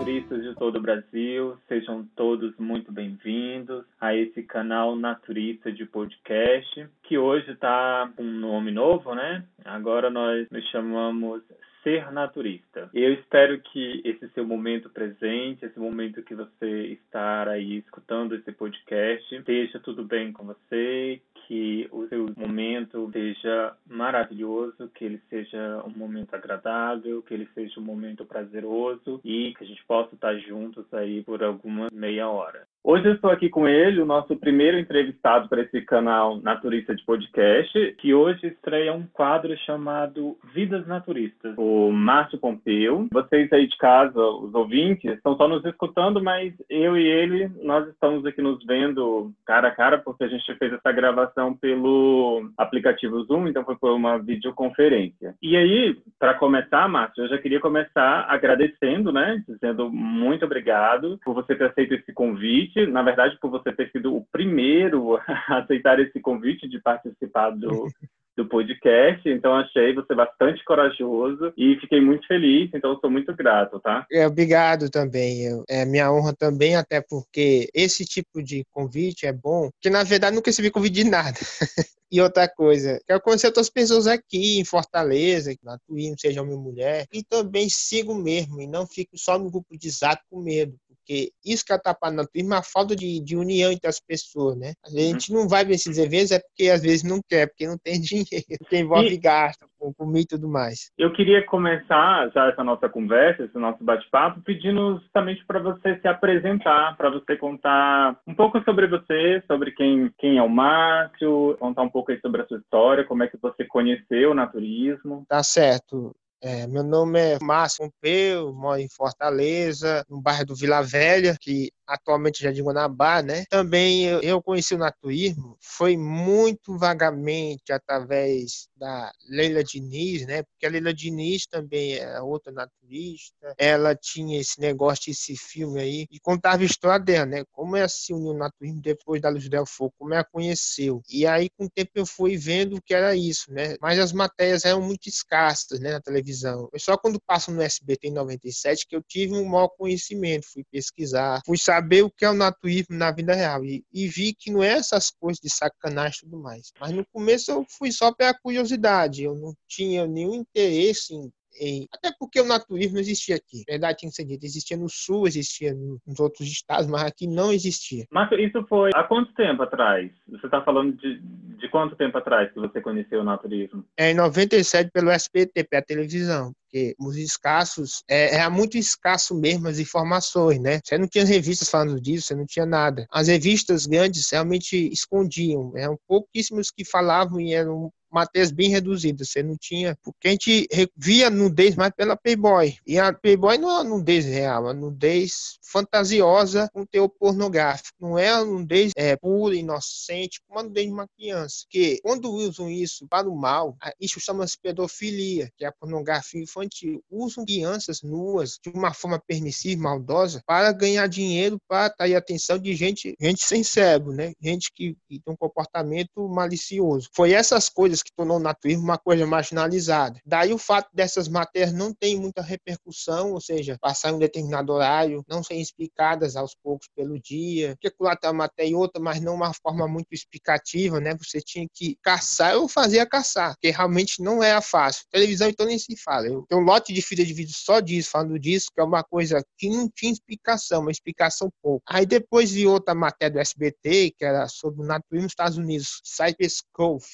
naturistas de todo o Brasil, sejam todos muito bem-vindos a esse canal Naturista de Podcast, que hoje está com um nome novo, né? Agora nós nos chamamos ser naturista. Eu espero que esse seu momento presente, esse momento que você estar aí escutando esse podcast, esteja tudo bem com você, que o seu momento seja maravilhoso, que ele seja um momento agradável, que ele seja um momento prazeroso e que a gente possa estar juntos aí por alguma meia hora. Hoje eu estou aqui com ele, o nosso primeiro entrevistado para esse canal Naturista de Podcast, que hoje estreia um quadro chamado Vidas Naturistas, o Márcio Pompeu. Vocês aí de casa, os ouvintes, estão só nos escutando, mas eu e ele, nós estamos aqui nos vendo cara a cara, porque a gente fez essa gravação pelo aplicativo Zoom, então foi por uma videoconferência. E aí, para começar, Márcio, eu já queria começar agradecendo, né, dizendo muito obrigado por você ter aceito esse convite convite, na verdade, por você ter sido o primeiro a aceitar esse convite de participar do, do podcast. Então, achei você bastante corajoso e fiquei muito feliz. Então, sou muito grato, tá? É, obrigado também. Eu, é minha honra também, até porque esse tipo de convite é bom, porque na verdade nunca recebi convite de nada. E outra coisa, quero conhecer outras pessoas aqui em Fortaleza, na Twin, seja homem ou mulher, e também sigo mesmo, e não fico só no grupo de zap com medo, porque isso que atrapalha na turma é a falta de, de união entre as pessoas, né? A gente não vai nesses eventos é porque às vezes não quer, porque não tem dinheiro, porque envolve e... gasto com comida e tudo mais. Eu queria começar já essa nossa conversa, esse nosso bate-papo, pedindo justamente para você se apresentar, para você contar um pouco sobre você, sobre quem, quem é o Márcio, contar um pouco aí sobre a sua história, como é que você conheceu o naturismo. Tá certo. É, meu nome é Márcio Pompeu, moro em Fortaleza, no bairro do Vila Velha, que atualmente já de Guanabara, né? Também eu, eu conheci o naturismo, foi muito vagamente através da Leila Diniz, né? Porque a Leila Diniz também é outra naturista, ela tinha esse negócio, esse filme aí, e contava a história dela, né? Como ela se uniu ao naturismo depois da Luz del Fogo, como ela conheceu. E aí, com o tempo, eu fui vendo o que era isso, né? Mas as matérias eram muito escassas, né? Na televisão. Foi só quando passam no SBT em 97 que eu tive um maior conhecimento, fui pesquisar, fui saber o que é o naturismo na vida real. E, e, vi que não é essas coisas de sacanagem e tudo mais. Mas no começo eu fui só pela curiosidade. Eu não tinha nenhum interesse em em, até porque o naturismo não existia aqui. Verdade tem que ser dito. Existia no sul, existia nos outros estados, mas aqui não existia. Mas isso foi há quanto tempo atrás? Você está falando de, de quanto tempo atrás que você conheceu o naturismo? É em 97 pelo SBT, pela televisão porque os escassos, é, era muito escasso mesmo as informações, né? Você não tinha revistas falando disso, você não tinha nada. As revistas grandes realmente escondiam, eram pouquíssimos que falavam e eram matérias bem reduzidas. Você não tinha. Porque a gente via nudez mais pela Playboy. E a Playboy não é a nudez real, é a nudez fantasiosa com teor pornográfico. Não é a nudez é, pura, inocente, como a nudez de uma criança. Porque quando usam isso para o mal, isso chama-se pedofilia, que é a pornografia infantil. Usam crianças nuas de uma forma permissiva, maldosa, para ganhar dinheiro, para atrair a atenção de gente, gente sem cérebro, né? Gente que, que tem um comportamento malicioso. Foi essas coisas que tornou o naturismo uma coisa marginalizada. Daí o fato dessas matérias não tem muita repercussão, ou seja, passar em um determinado horário, não serem explicadas aos poucos pelo dia, especular uma matéria e outra, mas não uma forma muito explicativa, né? Você tinha que caçar ou fazer a caçar, que realmente não era fácil. Televisão então nem se fala. Eu tenho um lote de filha de vídeo só disso, falando disso, que é uma coisa que não tinha explicação, uma explicação pouco. Aí depois vi outra matéria do SBT, que era sobre o naturismo nos Estados Unidos, Cypress Cove.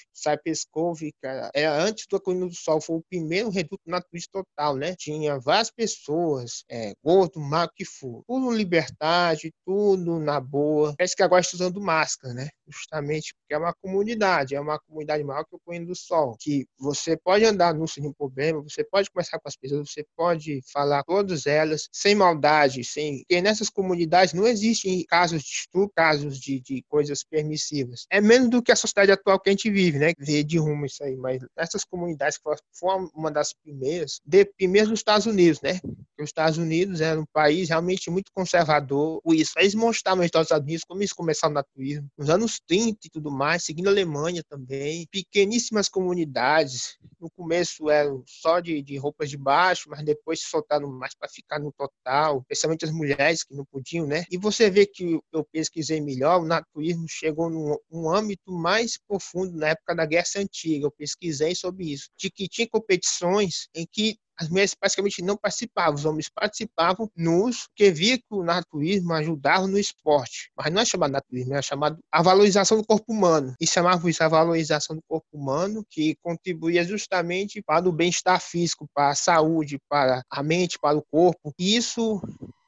Cove, cara, era é, antes do Colina do Sol, foi o primeiro reduto naturista total, né? Tinha várias pessoas, é, gordo, magro, que for. Tudo liberdade, tudo na boa. Parece que agora está usando máscara, né? Justamente porque é uma comunidade, é uma comunidade maior que o Colina do Sol, que você pode andar no sem problema, você pode conversar com as pessoas, você pode falar com todas elas, sem maldade, sem... Porque nessas comunidades não existem casos de estupro, casos de, de coisas permissivas. É menos do que a sociedade atual que a gente vive, né? De rumo isso aí, mas essas comunidades que foram uma das primeiras, de, primeiras nos Estados Unidos, né? Os Estados Unidos era um país realmente muito conservador. Isso, eles mostraram nos Estados Unidos como eles começaram o naturismo, nos anos 30 e tudo mais, seguindo a Alemanha também. Pequeníssimas comunidades, no começo eram só de, de roupas de baixo, mas depois se soltaram mais para ficar no total, especialmente as mulheres que não podiam, né? E você vê que eu pesquisei melhor, o naturismo chegou num um âmbito mais profundo na época da Guerra Antiga. Eu pesquisei sobre isso, de que tinha competições em que as mulheres praticamente não participavam, os homens participavam nos que via que o naturismo ajudava no esporte. Mas não é chamado naturismo, é chamado a valorização do corpo humano. E chamava isso a valorização do corpo humano, que contribuía justamente para o bem-estar físico, para a saúde, para a mente, para o corpo. E isso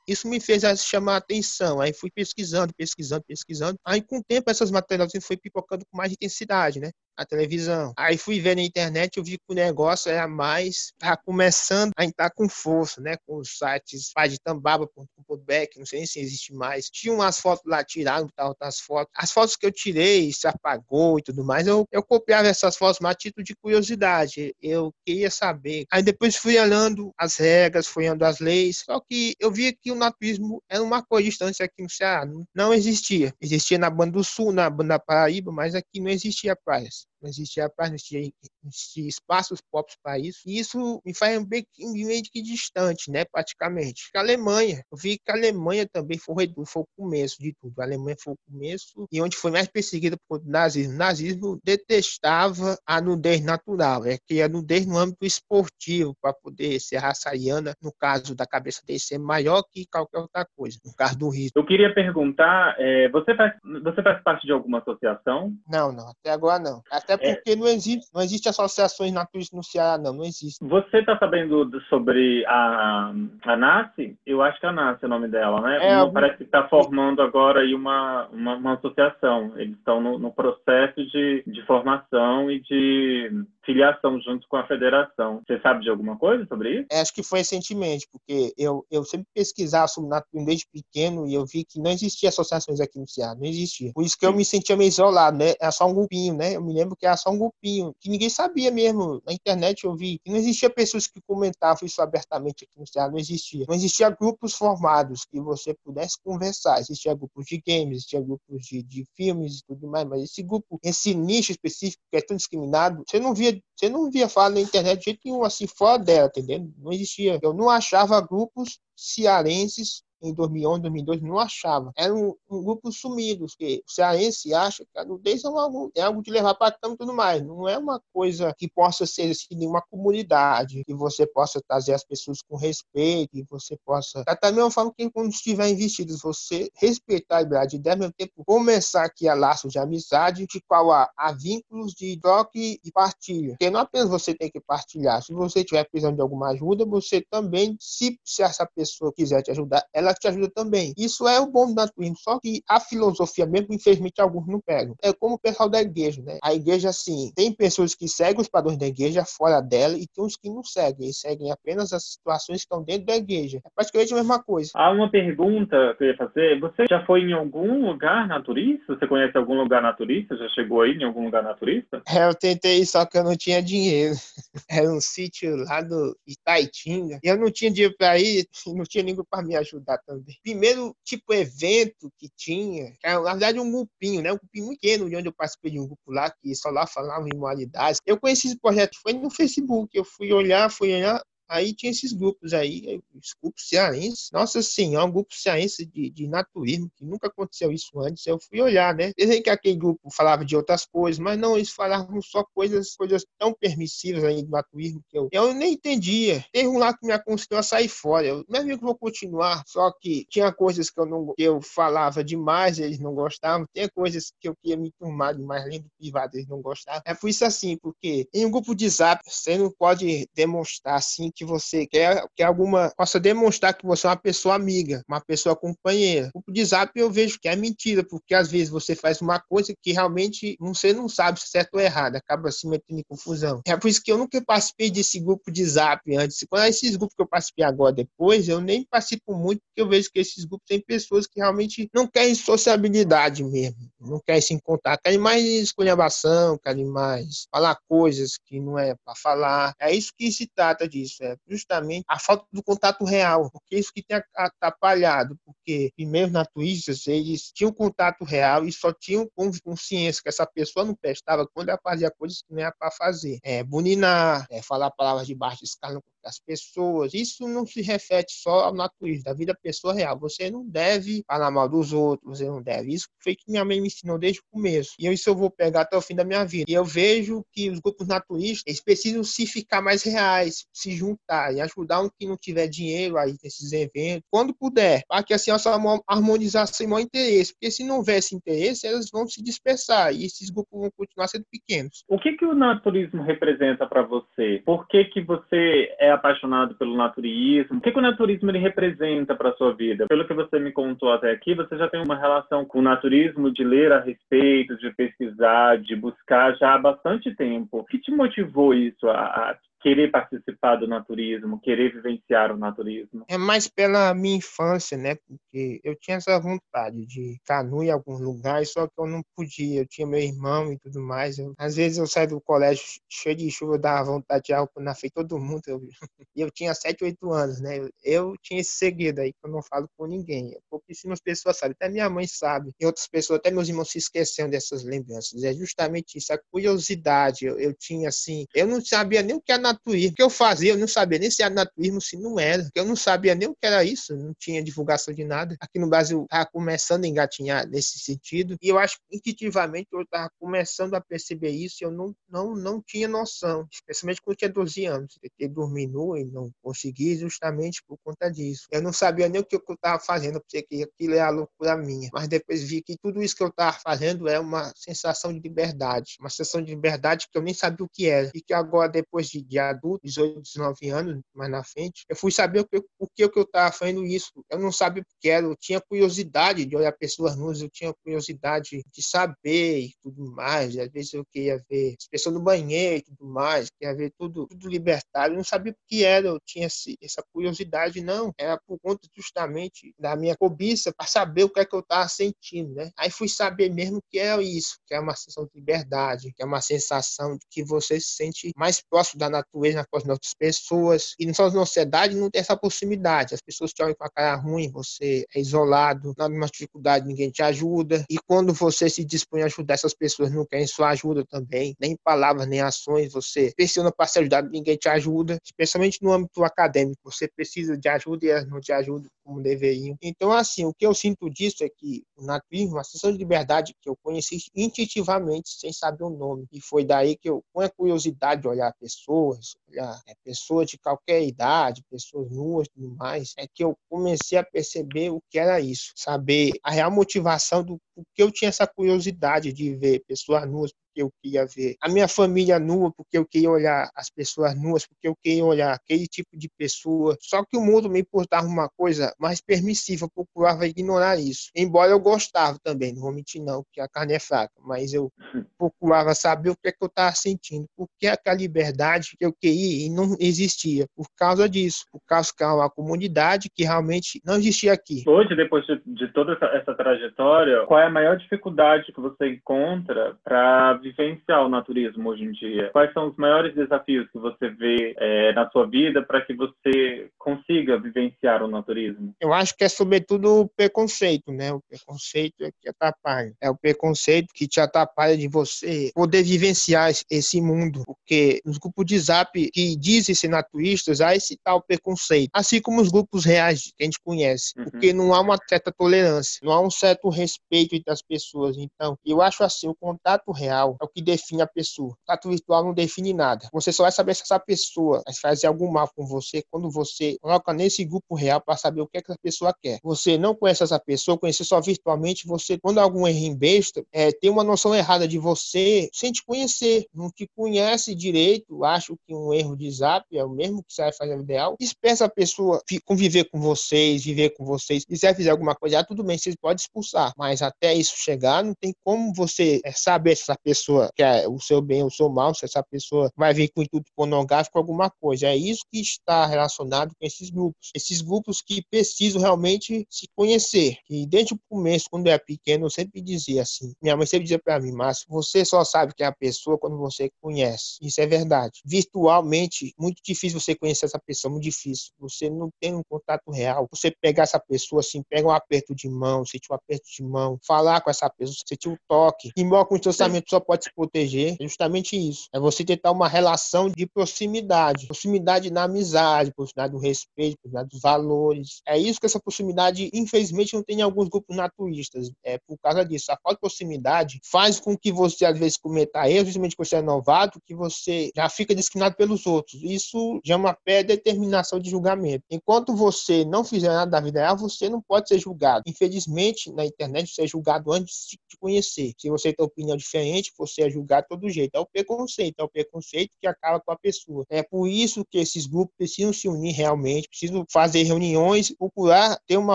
isso me fez chamar a atenção. Aí fui pesquisando, pesquisando, pesquisando. Aí, com o tempo, essas matérias foi pipocando com mais intensidade, né? a televisão. Aí fui ver na internet, eu vi que o negócio era mais, tá começando a entrar com força, né? Com os sites paditambaba.com.br, não sei nem se existe mais. Tinha umas fotos lá, tiraram tal, outras fotos. As fotos que eu tirei, se apagou e tudo mais, eu, eu copiava essas fotos, mas a título de curiosidade. Eu queria saber. Aí depois fui olhando as regras, fui olhando as leis, só que eu via que o naturismo era uma coisa distância aqui no Ceará, não existia. Existia na Banda do Sul, na Banda Paraíba, mas aqui não existia praias não existia paz, não existia, existia espaços próprios para isso. E isso me faz bem meio que distante, né, praticamente. A Alemanha, eu vi que a Alemanha também foi, foi o começo de tudo. A Alemanha foi o começo e onde foi mais perseguida por nazismo. O nazismo detestava a nudez natural, é que a nudez no âmbito esportivo, para poder ser raça ariana, no caso da cabeça dele ser maior que qualquer outra coisa, no caso do risco. Eu queria perguntar, é, você, faz, você faz parte de alguma associação? Não, não, até agora não. Até é. porque é... não existe, não existe associações naturistas no Ceará, não, não existe. Você está sabendo sobre a, a NASCE? Eu acho que é a NASCE é o nome dela, né? É. Parece que está formando agora aí uma, uma, uma associação. Eles estão no, no processo de, de formação e de filiação junto com a federação. Você sabe de alguma coisa sobre isso? É, acho que foi recentemente, porque eu, eu sempre pesquisava sobre naturismo desde pequeno e eu vi que não existia associações aqui no Ceará, não existia. Por isso que eu me sentia meio isolado, né? Era só um grupinho, né? Eu me lembro que era só um grupinho, que ninguém sabia mesmo. Na internet eu vi que não existia pessoas que comentavam isso abertamente aqui no Ceará, não existia. Não existia grupos formados que você pudesse conversar. Existia grupos de games, existia grupos de, de filmes e tudo mais, mas esse grupo, esse nicho específico que é tão discriminado, você não via você não via falar na internet de jeito nenhum, assim, fora dela, entendeu? Não existia. Eu não achava grupos cearenses em 2011, 2012, não achava. Era um, um grupo sumido, que o cearense acha que a nudez é algo, é algo de levar para cama e tudo mais. Não é uma coisa que possa ser assim, de uma comunidade, que você possa trazer as pessoas com respeito, que você possa. Da mesma forma que quando estiver investido, você respeitar a liberdade e, ao mesmo tempo, começar aqui a laços de amizade, de qual há, há vínculos de troca e partilha. Porque não apenas você tem que partilhar, se você tiver precisando de alguma ajuda, você também, se, se essa pessoa quiser te ajudar, ela ela te ajuda também. Isso é o bom do naturismo, só que a filosofia mesmo, infelizmente, alguns não pegam. É como o pessoal da igreja, né? A igreja, assim, tem pessoas que seguem os padrões da igreja fora dela e tem uns que não seguem. Eles seguem apenas as situações que estão dentro da igreja. É praticamente a mesma coisa. Há uma pergunta que eu ia fazer. Você já foi em algum lugar naturista? Você conhece algum lugar naturista? Já chegou aí em algum lugar naturista? É, eu tentei, só que eu não tinha dinheiro. Era um sítio lá do Itaitinga. E eu não tinha dinheiro para ir, não tinha ninguém para me ajudar Primeiro, tipo, evento que tinha, que era, na verdade, um grupinho, né? Um grupinho pequeno, de onde eu participei de um grupo lá, que só lá falava em modalidades. Eu conheci esse projeto, foi no Facebook. Eu fui olhar, fui olhar, Aí tinha esses grupos aí, os grupos cearenses. Nossa senhora, um grupo cearense de, de naturismo, que nunca aconteceu isso antes. Eu fui olhar, né? Dizem que aquele grupo falava de outras coisas, mas não, eles falavam só coisas, coisas tão permissivas aí do naturismo que eu, eu nem entendia. Teve um lá que me aconselhou a sair fora. Eu, mas eu vou continuar. Só que tinha coisas que eu não que eu falava demais, eles não gostavam. Tinha coisas que eu queria me turmar demais, além do privado, eles não gostavam. É por isso assim, porque em um grupo de zap, você não pode demonstrar assim que você quer que alguma possa demonstrar que você é uma pessoa amiga, uma pessoa companheira. O de zap eu vejo que é mentira, porque às vezes você faz uma coisa que realmente você não sabe se é certo ou errado, acaba se metendo em confusão. É por isso que eu nunca participei desse grupo de zap antes. Quando é esses grupos que eu participei agora depois, eu nem participo muito, porque eu vejo que esses grupos têm pessoas que realmente não querem sociabilidade mesmo, não querem se encontrar, querem mais esculhambação, querem mais falar coisas que não é para falar. É isso que se trata disso, é justamente a falta do contato real, porque isso que tem atrapalhado, porque primeiro na Twitch eles tinham contato real e só tinham consciência que essa pessoa não prestava quando ela fazia coisas que não era para fazer. É, buninar, é, falar palavras de baixo escala das pessoas. Isso não se reflete só ao naturismo, da vida da pessoa real. Você não deve falar mal dos outros, você não deve. Isso foi que minha mãe me ensinou desde o começo. E isso eu vou pegar até o fim da minha vida. E eu vejo que os grupos naturistas, eles precisam se ficar mais reais, se juntar e ajudar um que não tiver dinheiro aí nesses eventos, quando puder, para que assim essa harmonização e maior interesse. Porque se não houver esse interesse, elas vão se dispersar e esses grupos vão continuar sendo pequenos. O que, que o naturismo representa para você? Por que, que você é apaixonado pelo naturismo. O que, que o naturismo ele representa para sua vida? Pelo que você me contou até aqui, você já tem uma relação com o naturismo de ler a respeito, de pesquisar, de buscar já há bastante tempo. O que te motivou isso a, a querer participar do naturismo, querer vivenciar o naturismo? É mais pela minha infância, né? Porque eu tinha essa vontade de canoa em alguns lugares, só que eu não podia. Eu tinha meu irmão e tudo mais. Eu, às vezes eu saio do colégio cheio de chuva, eu dava vontade de álcool na frente todo mundo. Eu, e eu tinha 7, 8 anos, né? Eu, eu, tinha esse segredo aí que eu não falo com ninguém. É pouquíssimas pessoas sabem, até minha mãe sabe. E outras pessoas, até meus irmãos se esqueceram dessas lembranças. É justamente isso, a curiosidade. Eu, eu tinha assim, eu não sabia nem o que era naturismo. O que eu fazia, eu não sabia nem se era naturismo, se não era. Eu não sabia nem o que era isso, não tinha divulgação de nada. Aqui no Brasil estava começando a engatinhar nesse sentido. E eu acho que intuitivamente eu estava começando a perceber isso e eu não, não, não tinha noção. Especialmente quando eu tinha 12 anos. Eu ter dormir nu e não consegui justamente por conta disso. Eu não sabia nem o que eu estava fazendo, eu pensei que aquilo é a loucura minha. Mas depois vi que tudo isso que eu estava fazendo é uma sensação de liberdade. Uma sensação de liberdade que eu nem sabia o que era. E que agora, depois de, de adulto, 18, 19 anos, mais na frente, eu fui saber o que, eu estava fazendo isso. Eu não sabia o que era, eu tinha curiosidade de olhar pessoas nuas, eu tinha curiosidade de saber e tudo mais. Às vezes eu queria ver as pessoas no banheiro e tudo mais, queria ver tudo, tudo libertário. Eu não sabia o que era, eu tinha essa curiosidade, não. Era por conta justamente da minha cobiça para saber o que é que eu estava sentindo, né? Aí fui saber mesmo que é isso, que é uma sensação de liberdade, que é uma sensação de que você se sente mais próximo da natureza, com as outras pessoas. E na sociedade não tem essa proximidade. As pessoas te olham com a cara ruim, você é isolado, na mesma dificuldade ninguém te ajuda. E quando você se dispõe a ajudar, essas pessoas não querem sua ajuda também, nem palavras, nem ações. Você pressiona para ser ajudado, ninguém te ajuda, especialmente no âmbito acadêmico. Você precisa de ajuda e elas não te ajudam como deveriam. Então, assim, o que eu sinto disso é que o naturismo, uma sensação de liberdade que eu conheci intuitivamente, sem saber o nome. E foi daí que eu, com a curiosidade de olhar pessoas, olhar é, pessoas de qualquer idade, pessoas nuas e tudo mais, é que eu comecei a perceber o que era isso. Saber a real motivação do que eu tinha essa curiosidade de ver pessoas nuas, porque eu queria ver a minha família nua, porque eu queria olhar as pessoas nuas, porque eu queria olhar aquele tipo de pessoa. Só que o mundo me importava uma coisa mais permissiva, eu procurava ignorar isso. Embora eu gostava também, não vou mentir não, que a carne é fraca, mas eu procurava saber o que é que eu estava sentindo, porque aquela liberdade que eu queria e não existia, por causa disso, por causa que é uma comunidade que realmente não existia aqui. Hoje, depois de, de toda essa, essa trajetória, qual é a maior dificuldade que você encontra para vivenciar o naturismo hoje em dia? Quais são os maiores desafios que você vê é, na sua vida para que você consiga vivenciar o naturismo? Eu acho que é sobretudo o preconceito, né? O preconceito é que atrapalha. É o preconceito que te atrapalha de você poder vivenciar esse mundo, porque nos grupos de zap que dizem ser naturistas, há esse tal preconceito, assim como os grupos reais que a gente conhece, uhum. porque não há uma certa tolerância, não há um certo respeito entre as pessoas. Então, eu acho assim, o contato real virtual é o que define a pessoa. O contato virtual não define nada. Você só vai saber se essa pessoa vai fazer algum mal com você quando você coloca nesse grupo real para saber o que, é que essa pessoa quer. Você não conhece essa pessoa, conhecer só virtualmente, você, quando algum erro em besta, é, tem uma noção errada de você sem te conhecer. Não te conhece direito, acho que um erro de zap é o mesmo que você vai fazer no ideal. Espera a pessoa conviver com vocês, viver com vocês. Se quiser fazer alguma coisa, ah, tudo bem, vocês podem expulsar. Mas até isso chegar, não tem como você é, saber se essa pessoa quer o seu bem ou o seu mal, se essa pessoa vai vir com intuito pornográfico alguma coisa. É isso que está relacionado com esses grupos. Esses grupos que precisam realmente se conhecer. E desde o começo, quando eu era pequeno, eu sempre dizia assim: minha mãe sempre dizia para mim, mas você só sabe quem é a pessoa quando você conhece. Isso é verdade. Virtualmente, muito difícil você conhecer essa pessoa, muito difícil. Você não tem um contato real. Você pegar essa pessoa assim, pega um aperto de mão, sentir um aperto de mão, falar com essa pessoa, sentir um toque. Embora com o distanciamento só pode se proteger, é justamente isso. É você tentar uma relação de proximidade. Proximidade na amizade, proximidade do respeito, proximidade dos valores. É isso que essa proximidade, infelizmente, não tem em alguns grupos naturistas. É por causa disso. A falta de proximidade faz com que você, às vezes, cometa erros, justamente que você é novato, que você já fica discriminado pelos outros. Isso já é uma pré-determinação de julgamento. Enquanto você não fizer nada da vida real, você não pode ser julgado. Infelizmente, na internet, você é julgado antes de te conhecer. Se você tem opinião diferente, você é julgado de todo jeito. É o preconceito, é o preconceito que acaba com a pessoa. É por isso que esses grupos precisam se unir realmente, precisam fazer reuniões, procurar ter uma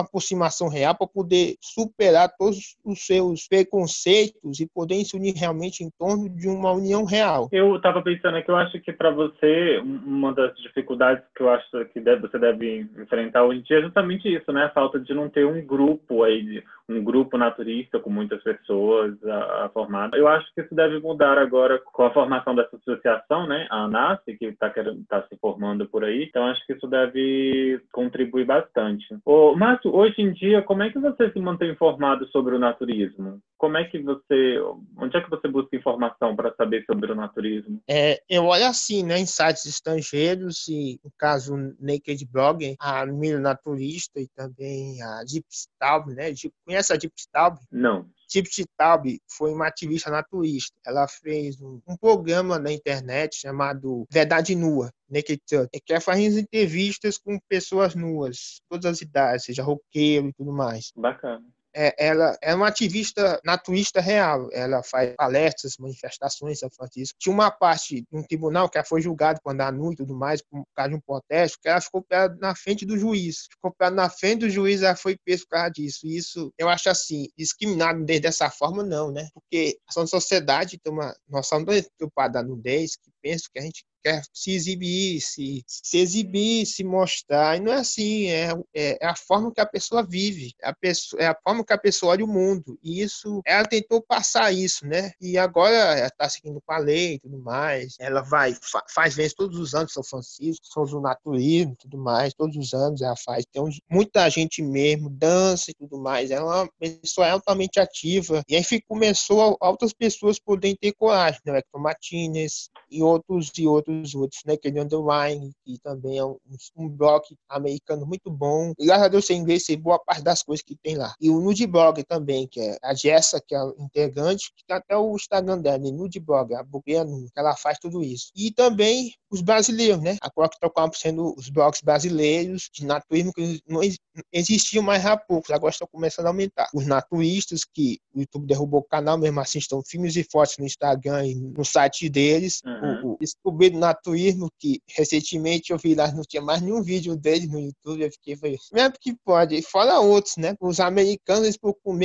aproximação real para poder superar todos os seus preconceitos e poder se unir realmente em torno de uma união real. Eu estava pensando aqui, eu acho que para você, uma das dificuldades que eu acho que você deve enfrentar hoje em dia é justamente isso, né? A falta de não ter um grupo aí, um grupo naturista com muitas pessoas a, a. Eu acho que isso deve mudar agora com a formação dessa associação, né? A ANAS, que está tá se formando por aí. Então, acho que isso deve contribuir bastante. Ô, Márcio, hoje em dia, como é que você se mantém informado sobre o naturismo? Como é que você, onde é que você busca informação para saber sobre o naturismo? É, eu olho assim, né, em sites estrangeiros e, no caso, Naked Blog, a Milho Naturista e também a Deep Stab, né? Conhece a Deep Stab? Não. Tipsy Taub foi uma ativista naturista. Ela fez um, um, programa na internet chamado Verdade Nua, Naked Truth, que ela faz entrevistas com pessoas nuas, todas as idades, seja roqueiro e tudo mais. Bacana é, ela é uma ativista naturista real. Ela faz palestras, manifestações, ela faz isso. Tinha uma parte um tribunal que ela foi julgada por andar nu e tudo mais, por causa de um protesto, que ela ficou na frente do juiz. Ficou na frente do juiz, ela foi presa por causa disso. Isso, eu acho assim, discriminado desde dessa forma, não, né? Porque a sociedade tem uma noção preocupada da nudez, que pensa que a gente quer se exibir, se, se exibir, se mostrar. E não é assim, é, é, é, a forma que a pessoa vive, a, pessoa, é a forma que a pessoa olha o mundo. E isso, ela tentou passar isso, né? E agora ela está seguindo com a lei e tudo mais. Ela vai, fa, faz vezes todos os anos, São Francisco, São do Naturismo e tudo mais, todos os anos ela faz. Tem muita gente mesmo, dança e tudo mais. Ela é uma pessoa altamente ativa. E aí começou outras pessoas poderem ter coragem, né? Hector Martinez e outros e outros os outros, né? Que é Underline, que também é um, um blog americano muito bom. E graças a Deus, em inglês, sei boa parte das coisas que tem lá. E o Nudeblog também, que é a Jessa, que é a integrante, que tem até o Instagram dela, né? Nudeblog, a blogueira que ela faz tudo isso. E também os brasileiros, né? Agora que estão sendo os blogs brasileiros de naturismo que não existiam mais há pouco, agora estão começando a aumentar. Os naturistas que o YouTube derrubou o canal, mesmo assim estão filmes e fotos no Instagram e no site deles. Uhum. O, o descobriram naturismo que recentemente eu vi lá, não tinha mais nenhum vídeo deles no YouTube, eu fiquei falei, mesmo que pode, fora outros, né? Os americanos eles procuram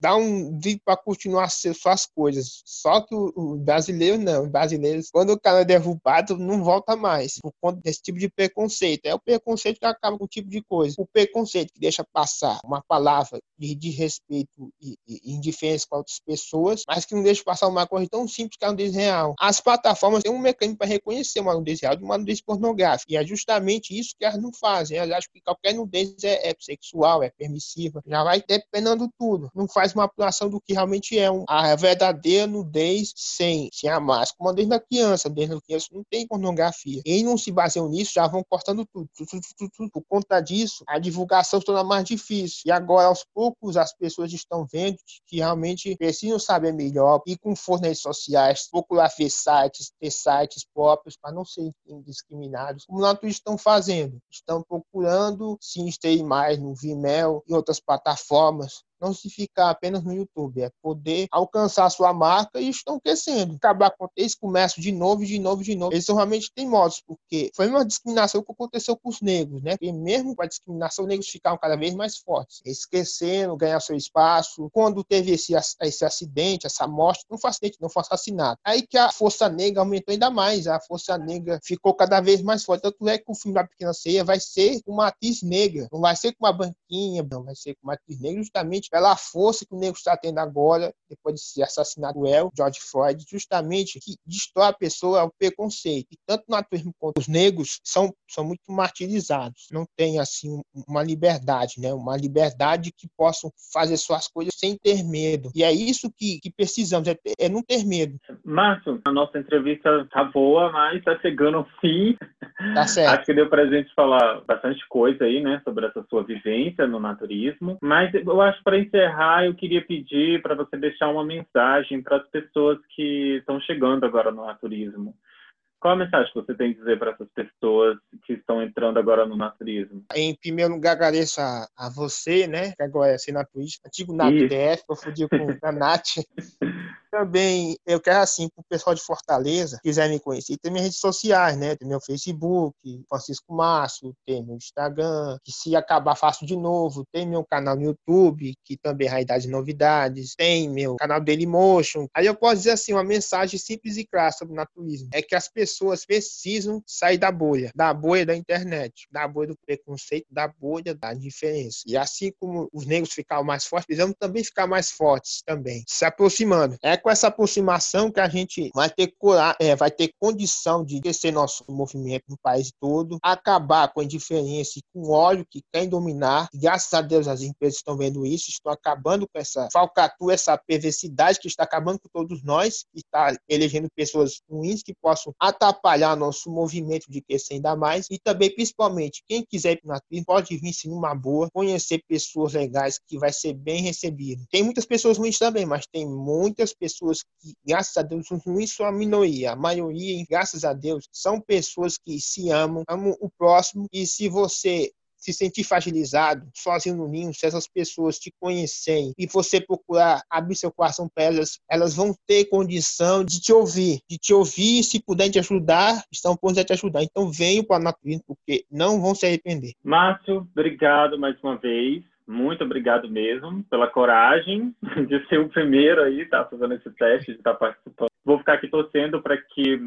dar um vídeo para continuar suas coisas. Só que o, o brasileiro não, os brasileiros, quando o cara é derrubado, não volta mais, por conta desse tipo de preconceito. É o preconceito que acaba com o tipo de coisa. O preconceito que deixa passar uma palavra de, de respeito e, e indiferença com outras pessoas, mas que não deixa passar uma coisa tão simples que é um desreal. As plataformas têm um mecanismo para reconhecer uma nudez real de uma nudez pornográfica. E é justamente isso que elas não fazem. Elas acham que qualquer nudez é, é sexual, é permissiva, já vai dependendo tudo. Não faz uma apuração do que realmente é um, a verdadeira nudez sem, sem a máscara. Como desde a criança, desde a criança não tem pornografia. E não se baseiam nisso, já vão cortando tudo. Por conta disso, a divulgação se torna mais difícil. E agora, aos poucos, as pessoas estão vendo que realmente precisam saber melhor e com força nas redes sociais, ver sites, ter sites próprios para não serem discriminados, como nós estão fazendo. Estão procurando se inserir mais no Vimeo e outras plataformas não se ficar apenas no YouTube, é poder alcançar sua marca e estão crescendo. Acabar com esse comércio de novo, de novo, de novo. Eles realmente teimosos, porque foi uma discriminação que aconteceu com os negros, né? E mesmo com a discriminação, os negros ficaram cada vez mais fortes. Eles cresceram, ganharam seu espaço. Quando teve esse, esse acidente, essa morte, não foi acidente, não foi assassinato. Aí que a Força Negra aumentou ainda mais. A Força Negra ficou cada vez mais forte. Tanto é que o filme da Pequena Ceia vai ser uma atriz negra. Não vai ser com uma não. Vai ser com uma atriz negra justamente justamente pela força que o negro está tendo agora, depois de ser assassinado o El, George Floyd, justamente que destrói a pessoa ao preconceito. E tanto o naturismo quanto os negros são, são muito martirizados. Não tem, assim, uma liberdade, né? Uma liberdade que possam fazer suas coisas sem ter medo. E é isso que, que precisamos, é, é não ter medo. Márcio, a nossa entrevista tá boa, mas tá chegando ao fim. Tá certo. Acho que deu pra gente falar bastante coisa aí, né, sobre essa sua vivência no naturismo. Mas eu acho para encerrar, eu queria pedir para você deixar uma mensagem para as pessoas que estão chegando agora no naturismo. Qual a mensagem que você tem a dizer para essas pessoas que estão entrando agora no naturismo? Em primeiro lugar, agradeço a, a você, né, que agora é senatista, antigo NatDF, confundiu com a Nat. Também eu quero assim para o pessoal de Fortaleza quiser me conhecer tem minhas redes sociais né? Tem meu Facebook Francisco Márcio tem meu Instagram que se acabar faço de novo. Tem meu canal no YouTube que também é Realidade Novidades. Tem meu canal Dailymotion aí eu posso dizer assim uma mensagem simples e clara sobre o naturismo. É que as pessoas precisam sair da bolha. Da bolha da internet. Da bolha do preconceito. Da bolha da diferença. E assim como os negros ficaram mais fortes precisamos também ficar mais fortes também. Se aproximando. É com essa aproximação que a gente vai ter, é, vai ter condição de crescer nosso movimento no país todo, acabar com a indiferença e com o ódio que quer dominar. Graças a Deus as empresas estão vendo isso, estão acabando com essa falcatrua, essa perversidade que está acabando com todos nós, que está elegendo pessoas ruins que possam atrapalhar nosso movimento de crescer ainda mais. E também, principalmente, quem quiser ir para o pode vir sim numa boa, conhecer pessoas legais que vai ser bem recebido. Tem muitas pessoas ruins também, mas tem muitas pessoas pessoas que, graças a Deus, não isso é a minoria, a maioria, graças a Deus, são pessoas que se amam, amam o próximo, e se você se sentir fragilizado, sozinho no ninho, se essas pessoas te conhecerem e você procurar abrir seu coração para elas, elas vão ter condição de te ouvir, de te ouvir, se puderem te ajudar, estão prontos a te ajudar. Então venham para a natureza, porque não vão se arrepender. Márcio, obrigado mais uma vez muito obrigado mesmo pela coragem de ser o primeiro aí, tá fazendo esse teste, de estar tá participando. Vou ficar aqui torcendo para que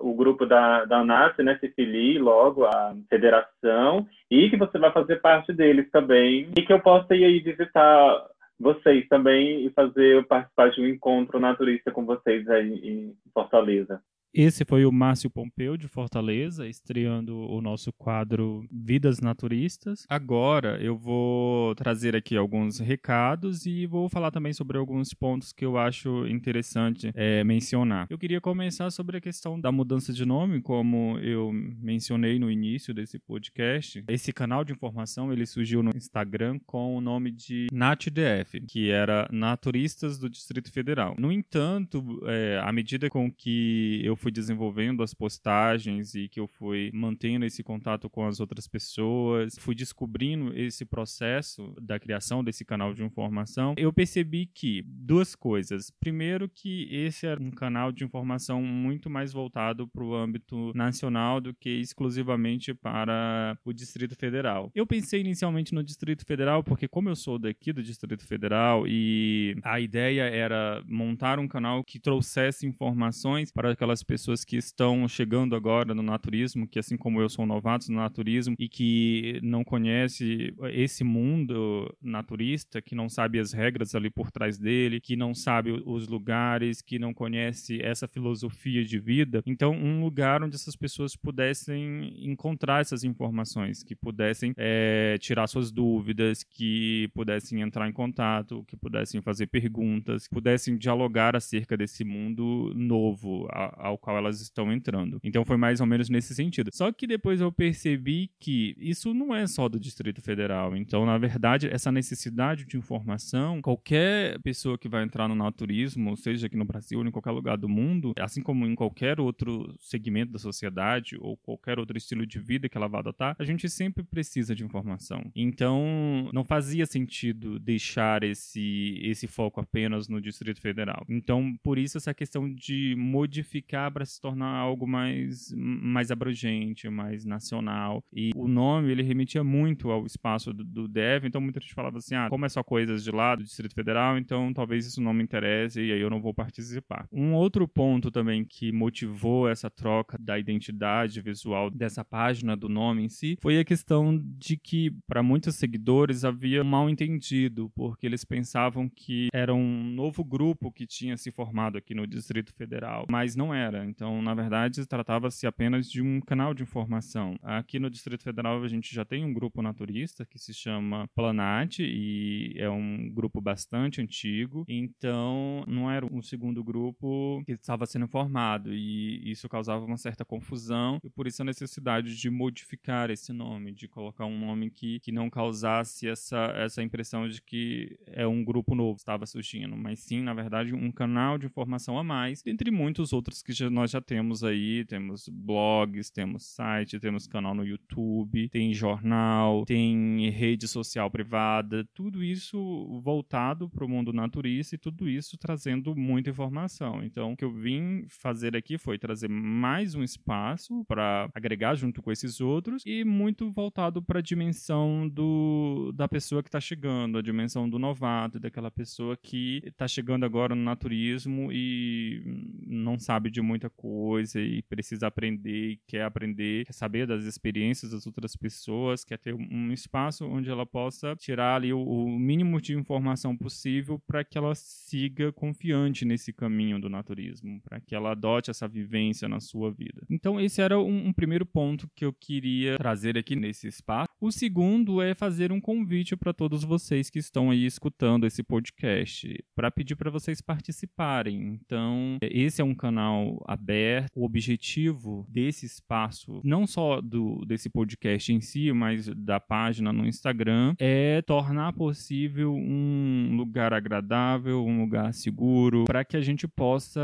o grupo da, da ANAS né, se filie logo à federação e que você vai fazer parte deles também e que eu possa ir aí visitar vocês também e fazer participar de um encontro naturista com vocês aí em Fortaleza. Esse foi o Márcio Pompeu de Fortaleza, estreando o nosso quadro Vidas Naturistas. Agora eu vou trazer aqui alguns recados e vou falar também sobre alguns pontos que eu acho interessante é, mencionar. Eu queria começar sobre a questão da mudança de nome, como eu mencionei no início desse podcast. Esse canal de informação ele surgiu no Instagram com o nome de NatDF, que era Naturistas do Distrito Federal. No entanto, é, à medida com que eu fui desenvolvendo as postagens e que eu fui mantendo esse contato com as outras pessoas, fui descobrindo esse processo da criação desse canal de informação, eu percebi que duas coisas. Primeiro, que esse era um canal de informação muito mais voltado para o âmbito nacional do que exclusivamente para o Distrito Federal. Eu pensei inicialmente no Distrito Federal porque, como eu sou daqui do Distrito Federal e a ideia era montar um canal que trouxesse informações para aquelas pessoas que estão chegando agora no naturismo, que assim como eu são novatos no naturismo e que não conhece esse mundo naturista, que não sabe as regras ali por trás dele, que não sabe os lugares, que não conhece essa filosofia de vida. Então, um lugar onde essas pessoas pudessem encontrar essas informações, que pudessem é, tirar suas dúvidas, que pudessem entrar em contato, que pudessem fazer perguntas, que pudessem dialogar acerca desse mundo novo ao qual elas estão entrando. Então, foi mais ou menos nesse sentido. Só que depois eu percebi que isso não é só do Distrito Federal. Então, na verdade, essa necessidade de informação, qualquer pessoa que vai entrar no naturismo, seja aqui no Brasil ou em qualquer lugar do mundo, assim como em qualquer outro segmento da sociedade ou qualquer outro estilo de vida que ela vá adotar, a gente sempre precisa de informação. Então, não fazia sentido deixar esse, esse foco apenas no Distrito Federal. Então, por isso essa questão de modificar para se tornar algo mais, mais abrangente, mais nacional. E o nome, ele remetia muito ao espaço do, do DEV, então muita gente falava assim, ah, como é só coisas de lá do Distrito Federal, então talvez isso não me interesse e aí eu não vou participar. Um outro ponto também que motivou essa troca da identidade visual dessa página, do nome em si, foi a questão de que, para muitos seguidores, havia um mal entendido, porque eles pensavam que era um novo grupo que tinha se formado aqui no Distrito Federal, mas não era. Então, na verdade, tratava-se apenas de um canal de informação. Aqui no Distrito Federal, a gente já tem um grupo naturista que se chama Planat e é um grupo bastante antigo. Então, não era um segundo grupo que estava sendo formado e isso causava uma certa confusão e por isso a necessidade de modificar esse nome, de colocar um nome que, que não causasse essa, essa impressão de que é um grupo novo que estava surgindo, mas sim, na verdade, um canal de informação a mais, entre muitos outros que já, nós já temos aí, temos blogs, temos site, temos canal no YouTube, tem jornal, tem rede social privada, tudo isso voltado para o mundo naturista e tudo isso trazendo muita informação. Então, o que eu vim fazer aqui foi trazer mais um espaço para agregar junto com esses outros e muito voltado para a dimensão do, da pessoa que está chegando, a dimensão do novato, daquela pessoa que está chegando agora no naturismo e não sabe de muita coisa e precisa aprender, quer aprender, quer saber das experiências das outras pessoas, quer ter um espaço onde ela possa tirar ali o, o mínimo de informação possível para que ela siga confiante nesse caminho do naturismo, para que ela adote essa vivência na sua vida. Então, esse era um, um primeiro ponto que eu queria trazer aqui nesse espaço. O segundo é fazer um convite para todos vocês que estão aí escutando esse podcast, para pedir para vocês participarem. Então, esse é um canal aberto. O objetivo desse espaço, não só do desse podcast em si, mas da página no Instagram, é tornar possível um lugar agradável, um lugar seguro, para que a gente possa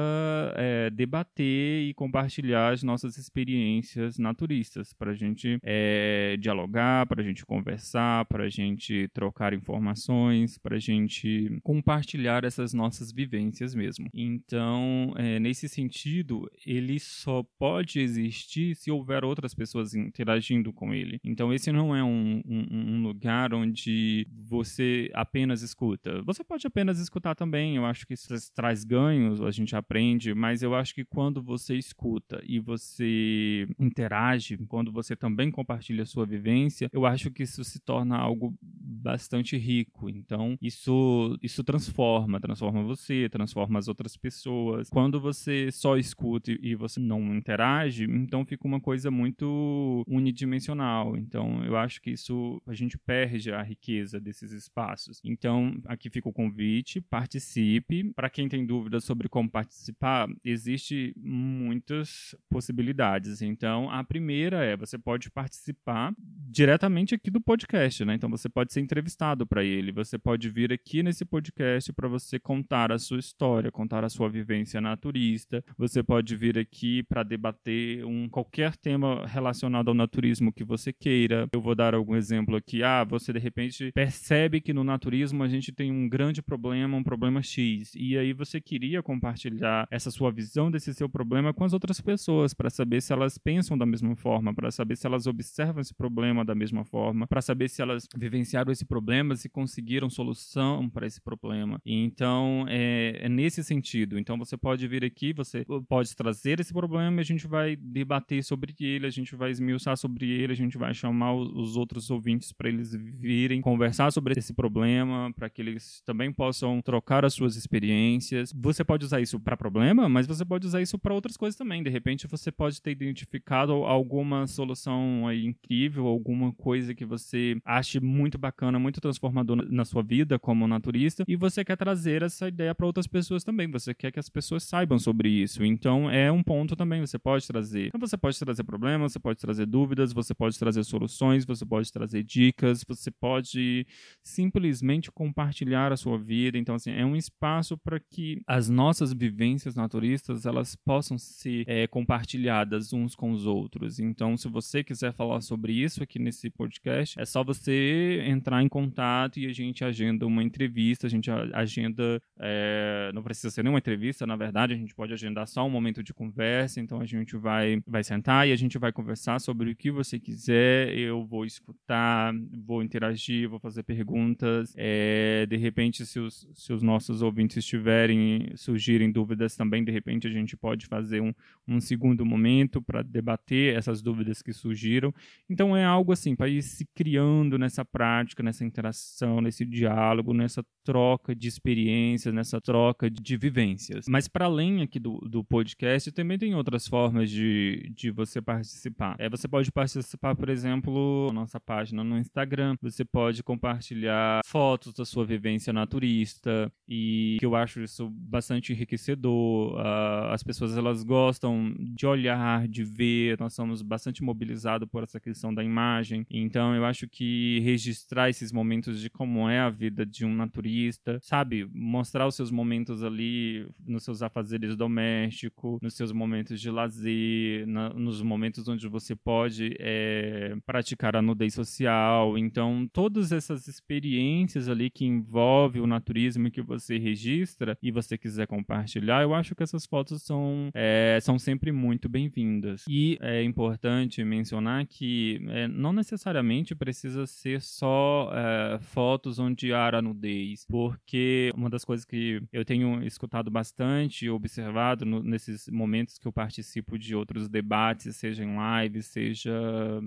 é, debater e compartilhar as nossas experiências naturistas, para a gente é, dialogar, para a gente conversar, para a gente trocar informações, para a gente compartilhar essas nossas vivências mesmo. Então, é, nesse sentido, ele só pode existir se houver outras pessoas interagindo com ele. Então, esse não é um, um, um lugar onde você apenas escuta. Você pode apenas escutar também. Eu acho que isso traz ganhos, a gente aprende, mas eu acho que quando você escuta e você interage, quando você também compartilha a sua vivência, eu acho que isso se torna algo bastante rico. Então, isso, isso transforma, transforma você, transforma as outras pessoas. Quando você só escuta e você não interage, então fica uma coisa muito unidimensional. Então, eu acho que isso a gente perde a riqueza desses espaços. Então, aqui fica o convite, participe. Para quem tem dúvidas sobre como participar, existe muitas possibilidades. Então, a primeira é você pode participar diretamente aqui do podcast, né? Então você pode ser entrevistado para ele, você pode vir aqui nesse podcast para você contar a sua história, contar a sua vivência naturista. Você pode vir aqui para debater um qualquer tema relacionado ao naturismo que você queira. Eu vou dar algum exemplo aqui. Ah, você de repente percebe que no naturismo a gente tem um grande problema, um problema X, e aí você queria compartilhar essa sua visão desse seu problema com as outras pessoas para saber se elas pensam da mesma forma, para saber se elas observam esse problema da mesma forma, para saber se elas vivenciaram esse problema, se conseguiram solução para esse problema. Então, é, é, nesse sentido. Então, você pode vir aqui, você pode trazer esse problema, a gente vai debater sobre ele, a gente vai esmiuçar sobre ele, a gente vai chamar os outros ouvintes para eles virem conversar sobre esse problema, para que eles também possam trocar as suas experiências. Você pode usar isso para problema, mas você pode usar isso para outras coisas também. De repente você pode ter identificado alguma solução aí incrível, alguma coisa que você ache muito bacana, muito transformadora na sua vida como naturista, e você quer trazer essa ideia para outras pessoas também. Você quer que as pessoas saibam sobre isso. Então é um ponto também você pode trazer. Então você pode trazer problemas, você pode trazer dúvidas, você pode trazer soluções, você pode trazer dicas, você pode simplesmente compartilhar a sua vida. Então assim, é um espaço para que as nossas vivências naturistas elas possam ser é, compartilhadas uns com os outros. Então se você quiser falar sobre isso aqui nesse podcast, é só você entrar em contato e a gente agenda uma entrevista, a gente agenda, é, não precisa ser nenhuma entrevista, na verdade, a gente pode agendar só um momento de conversa, então a gente vai, vai sentar e a gente vai conversar sobre o que você quiser, eu vou escutar, vou interagir, vou fazer perguntas, é, de repente se os, se os nossos ouvintes tiverem, surgirem dúvidas também, de repente a gente pode fazer um, um segundo momento para debater essas dúvidas que surgiram, então é algo assim, para ir se criando nessa prática, nessa interação, nesse diálogo, nessa troca de experiências, nessa troca de vivências. Mas para além aqui do, do podcast, também tem outras formas de, de você participar. É, você pode participar, por exemplo, na nossa página no Instagram. Você pode compartilhar fotos da sua vivência naturista e que eu acho isso bastante enriquecedor. Uh, as pessoas elas gostam de olhar, de ver. Nós somos bastante mobilizados por essa questão da imagem. Então eu acho que registrar esses momentos de como é a vida de um naturista, sabe, mostrar os seus momentos ali nos seus afazeres domésticos, nos seus momentos de lazer, na, nos momentos onde você pode é, praticar a nudez social. Então, todas essas experiências ali que envolve o naturismo que você registra e você quiser compartilhar, eu acho que essas fotos são, é, são sempre muito bem-vindas. E é importante mencionar que é, não necessariamente precisa ser só é, fotos onde há a nudez, porque uma das coisas que eu tenho escutado bastante, observado no, nesses momentos que eu participo de outros debates, seja em live, seja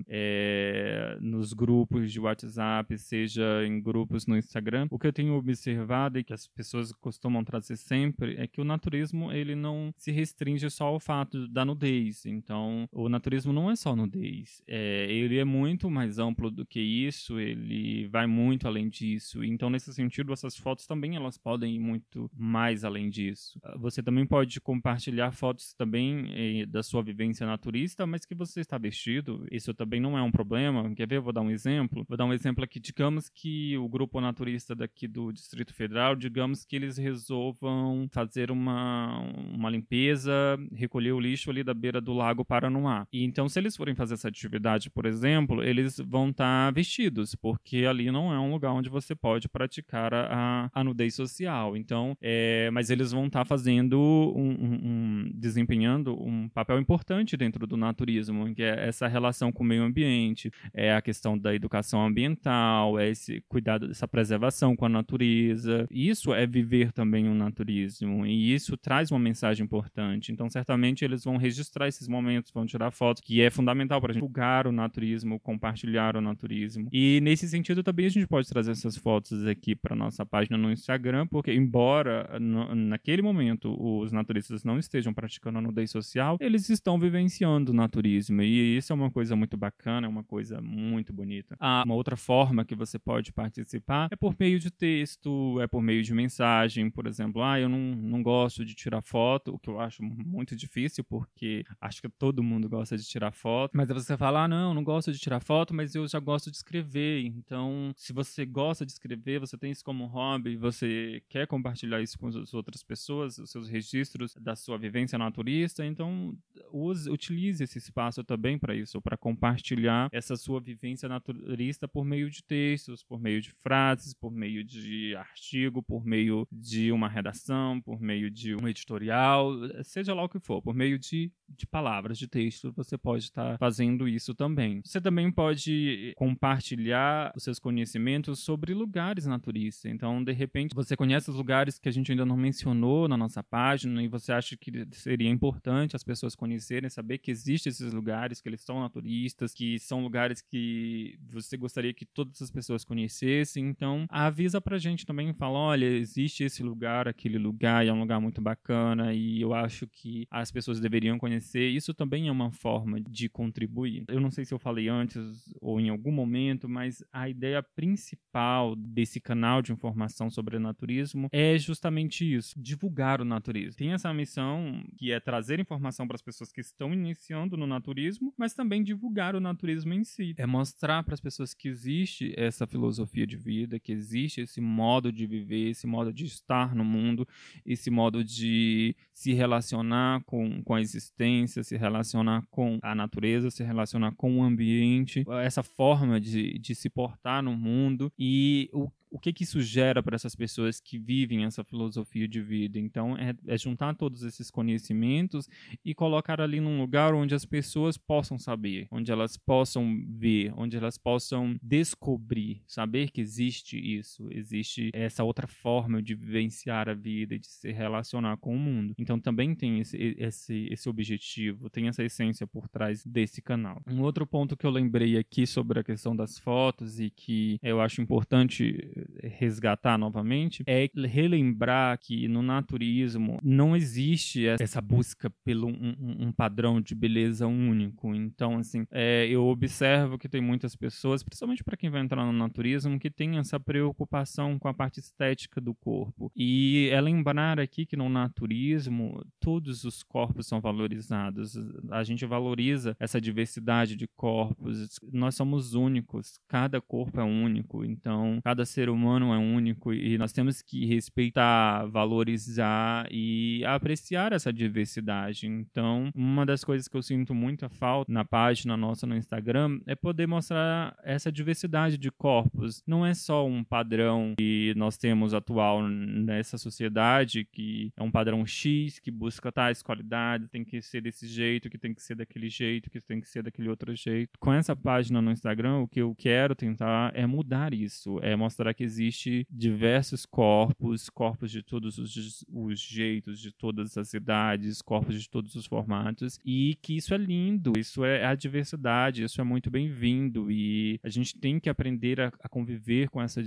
é, nos grupos de WhatsApp, seja em grupos no Instagram, o que eu tenho observado e que as pessoas costumam trazer sempre é que o naturismo ele não se restringe só ao fato da nudez. Então, o naturismo não é só nudez, é, ele é muito mais amplo do que isso, ele vai muito além disso. Então, nesse sentido, essas fotos também elas podem ir muito mais além disso. Você também pode compartilhar fotos também eh, da sua vivência naturista, mas que você está vestido. Isso também não é um problema. Quer ver? Vou dar um exemplo. Vou dar um exemplo aqui. Digamos que o grupo naturista daqui do Distrito Federal, digamos que eles resolvam fazer uma, uma limpeza, recolher o lixo ali da beira do lago Paranoá. E então, se eles forem fazer essa atividade, por exemplo, eles vão estar tá vestidos, porque ali não é um lugar onde você pode praticar a, a nudez social. Então, é, mas eles vão estar tá fazendo um, um, um, desempenhando um papel importante dentro do naturismo, que é essa relação com o meio ambiente, é a questão da educação ambiental, é esse cuidado dessa preservação com a natureza. Isso é viver também o naturismo e isso traz uma mensagem importante. Então, certamente eles vão registrar esses momentos, vão tirar fotos, que é fundamental para a gente divulgar o naturismo, compartilhar o naturismo. E nesse sentido também a gente pode trazer essas fotos aqui para nossa página no Instagram, porque embora no, naquele momento os naturistas não estejam praticando a nudez social, eles estão vivenciando o naturismo. E isso é uma coisa muito bacana, é uma coisa muito bonita. Ah, uma outra forma que você pode participar é por meio de texto, é por meio de mensagem, por exemplo, ah, eu não, não gosto de tirar foto, o que eu acho muito difícil, porque acho que todo mundo gosta de tirar foto, mas você fala, ah, não, não gosto de tirar foto, mas eu já gosto de escrever, então se você gosta de escrever, você tem isso como hobby, você quer compartilhar isso com as outras pessoas, os seus registros da sua vivência naturista, então use, utilize esse espaço também para isso, para compartilhar essa sua vivência naturista por meio de textos, por meio de frases, por meio de artigo, por meio de uma redação, por meio de um editorial, seja lá o que for, por meio de, de palavras, de texto, você pode estar fazendo isso também. Você também pode compartilhar os seus conhecimentos sobre lugares naturistas. Então, de repente, você conhece os lugares que a gente ainda não mencionou na nossa página e você acha que seria importante as pessoas conhecerem, saber que existem esses lugares, que eles são naturistas, que são lugares que você gostaria que todas as pessoas conhecessem. Então, avisa pra gente também, fala, olha, existe esse lugar, aquele lugar, e é um lugar muito bacana e eu acho que as pessoas deveriam conhecer. Isso também é uma forma de contribuir. Eu não sei se eu falei antes ou em algum momento, mas a ideia principal desse canal de informação sobre naturismo é justamente isso, divulgar o naturismo. Tem essa missão que é trazer informação para as pessoas que estão iniciando no naturismo, mas também divulgar o naturismo em si. É mostrar para as pessoas que existe essa filosofia de vida, que existe esse modo de viver, esse modo de estar no mundo, esse modo de se relacionar com, com a existência, se relacionar com a natureza, se relacionar com o ambiente, essa forma de, de se portar no mundo. E o o que, que isso gera para essas pessoas que vivem essa filosofia de vida. Então, é, é, juntar todos esses conhecimentos e colocar ali num lugar onde as pessoas possam saber, onde elas possam ver, onde elas possam descobrir, saber que existe isso, existe essa outra forma de vivenciar a vida, de se relacionar com o mundo. Então, também tem esse, esse, esse objetivo, tem essa essência por trás desse canal. Um outro ponto que eu lembrei aqui sobre a questão das fotos e que eu acho importante resgatar novamente é relembrar que no naturismo não existe essa busca pelo um, um padrão de beleza único. Então, assim, é, eu observo que tem muitas pessoas, principalmente para quem vai entrar no naturismo, que tem essa preocupação com a parte estética do corpo. E é lembrar aqui que no naturismo todos os corpos são valorizados. A gente valoriza essa diversidade de corpos. Nós somos únicos. Cada corpo é único. Então, cada ser humano é único e nós temos que respeitar, valorizar e apreciar essa diversidade. Então, uma das coisas que eu sinto muita falta na página nossa no Instagram é poder mostrar essa diversidade de corpos. Não é só um padrão que nós temos atual nessa sociedade, que é um padrão X, que busca tais qualidades, tem que ser desse jeito, que tem que ser daquele jeito, que tem que ser daquele outro jeito. Com essa página no Instagram, o que eu quero tentar é mudar isso, é mostrar que que existe diversos corpos, corpos de todos os, os jeitos, de todas as idades, corpos de todos os formatos, e que isso é lindo, isso é a diversidade, isso é muito bem-vindo, e a gente tem que aprender a, a conviver com essa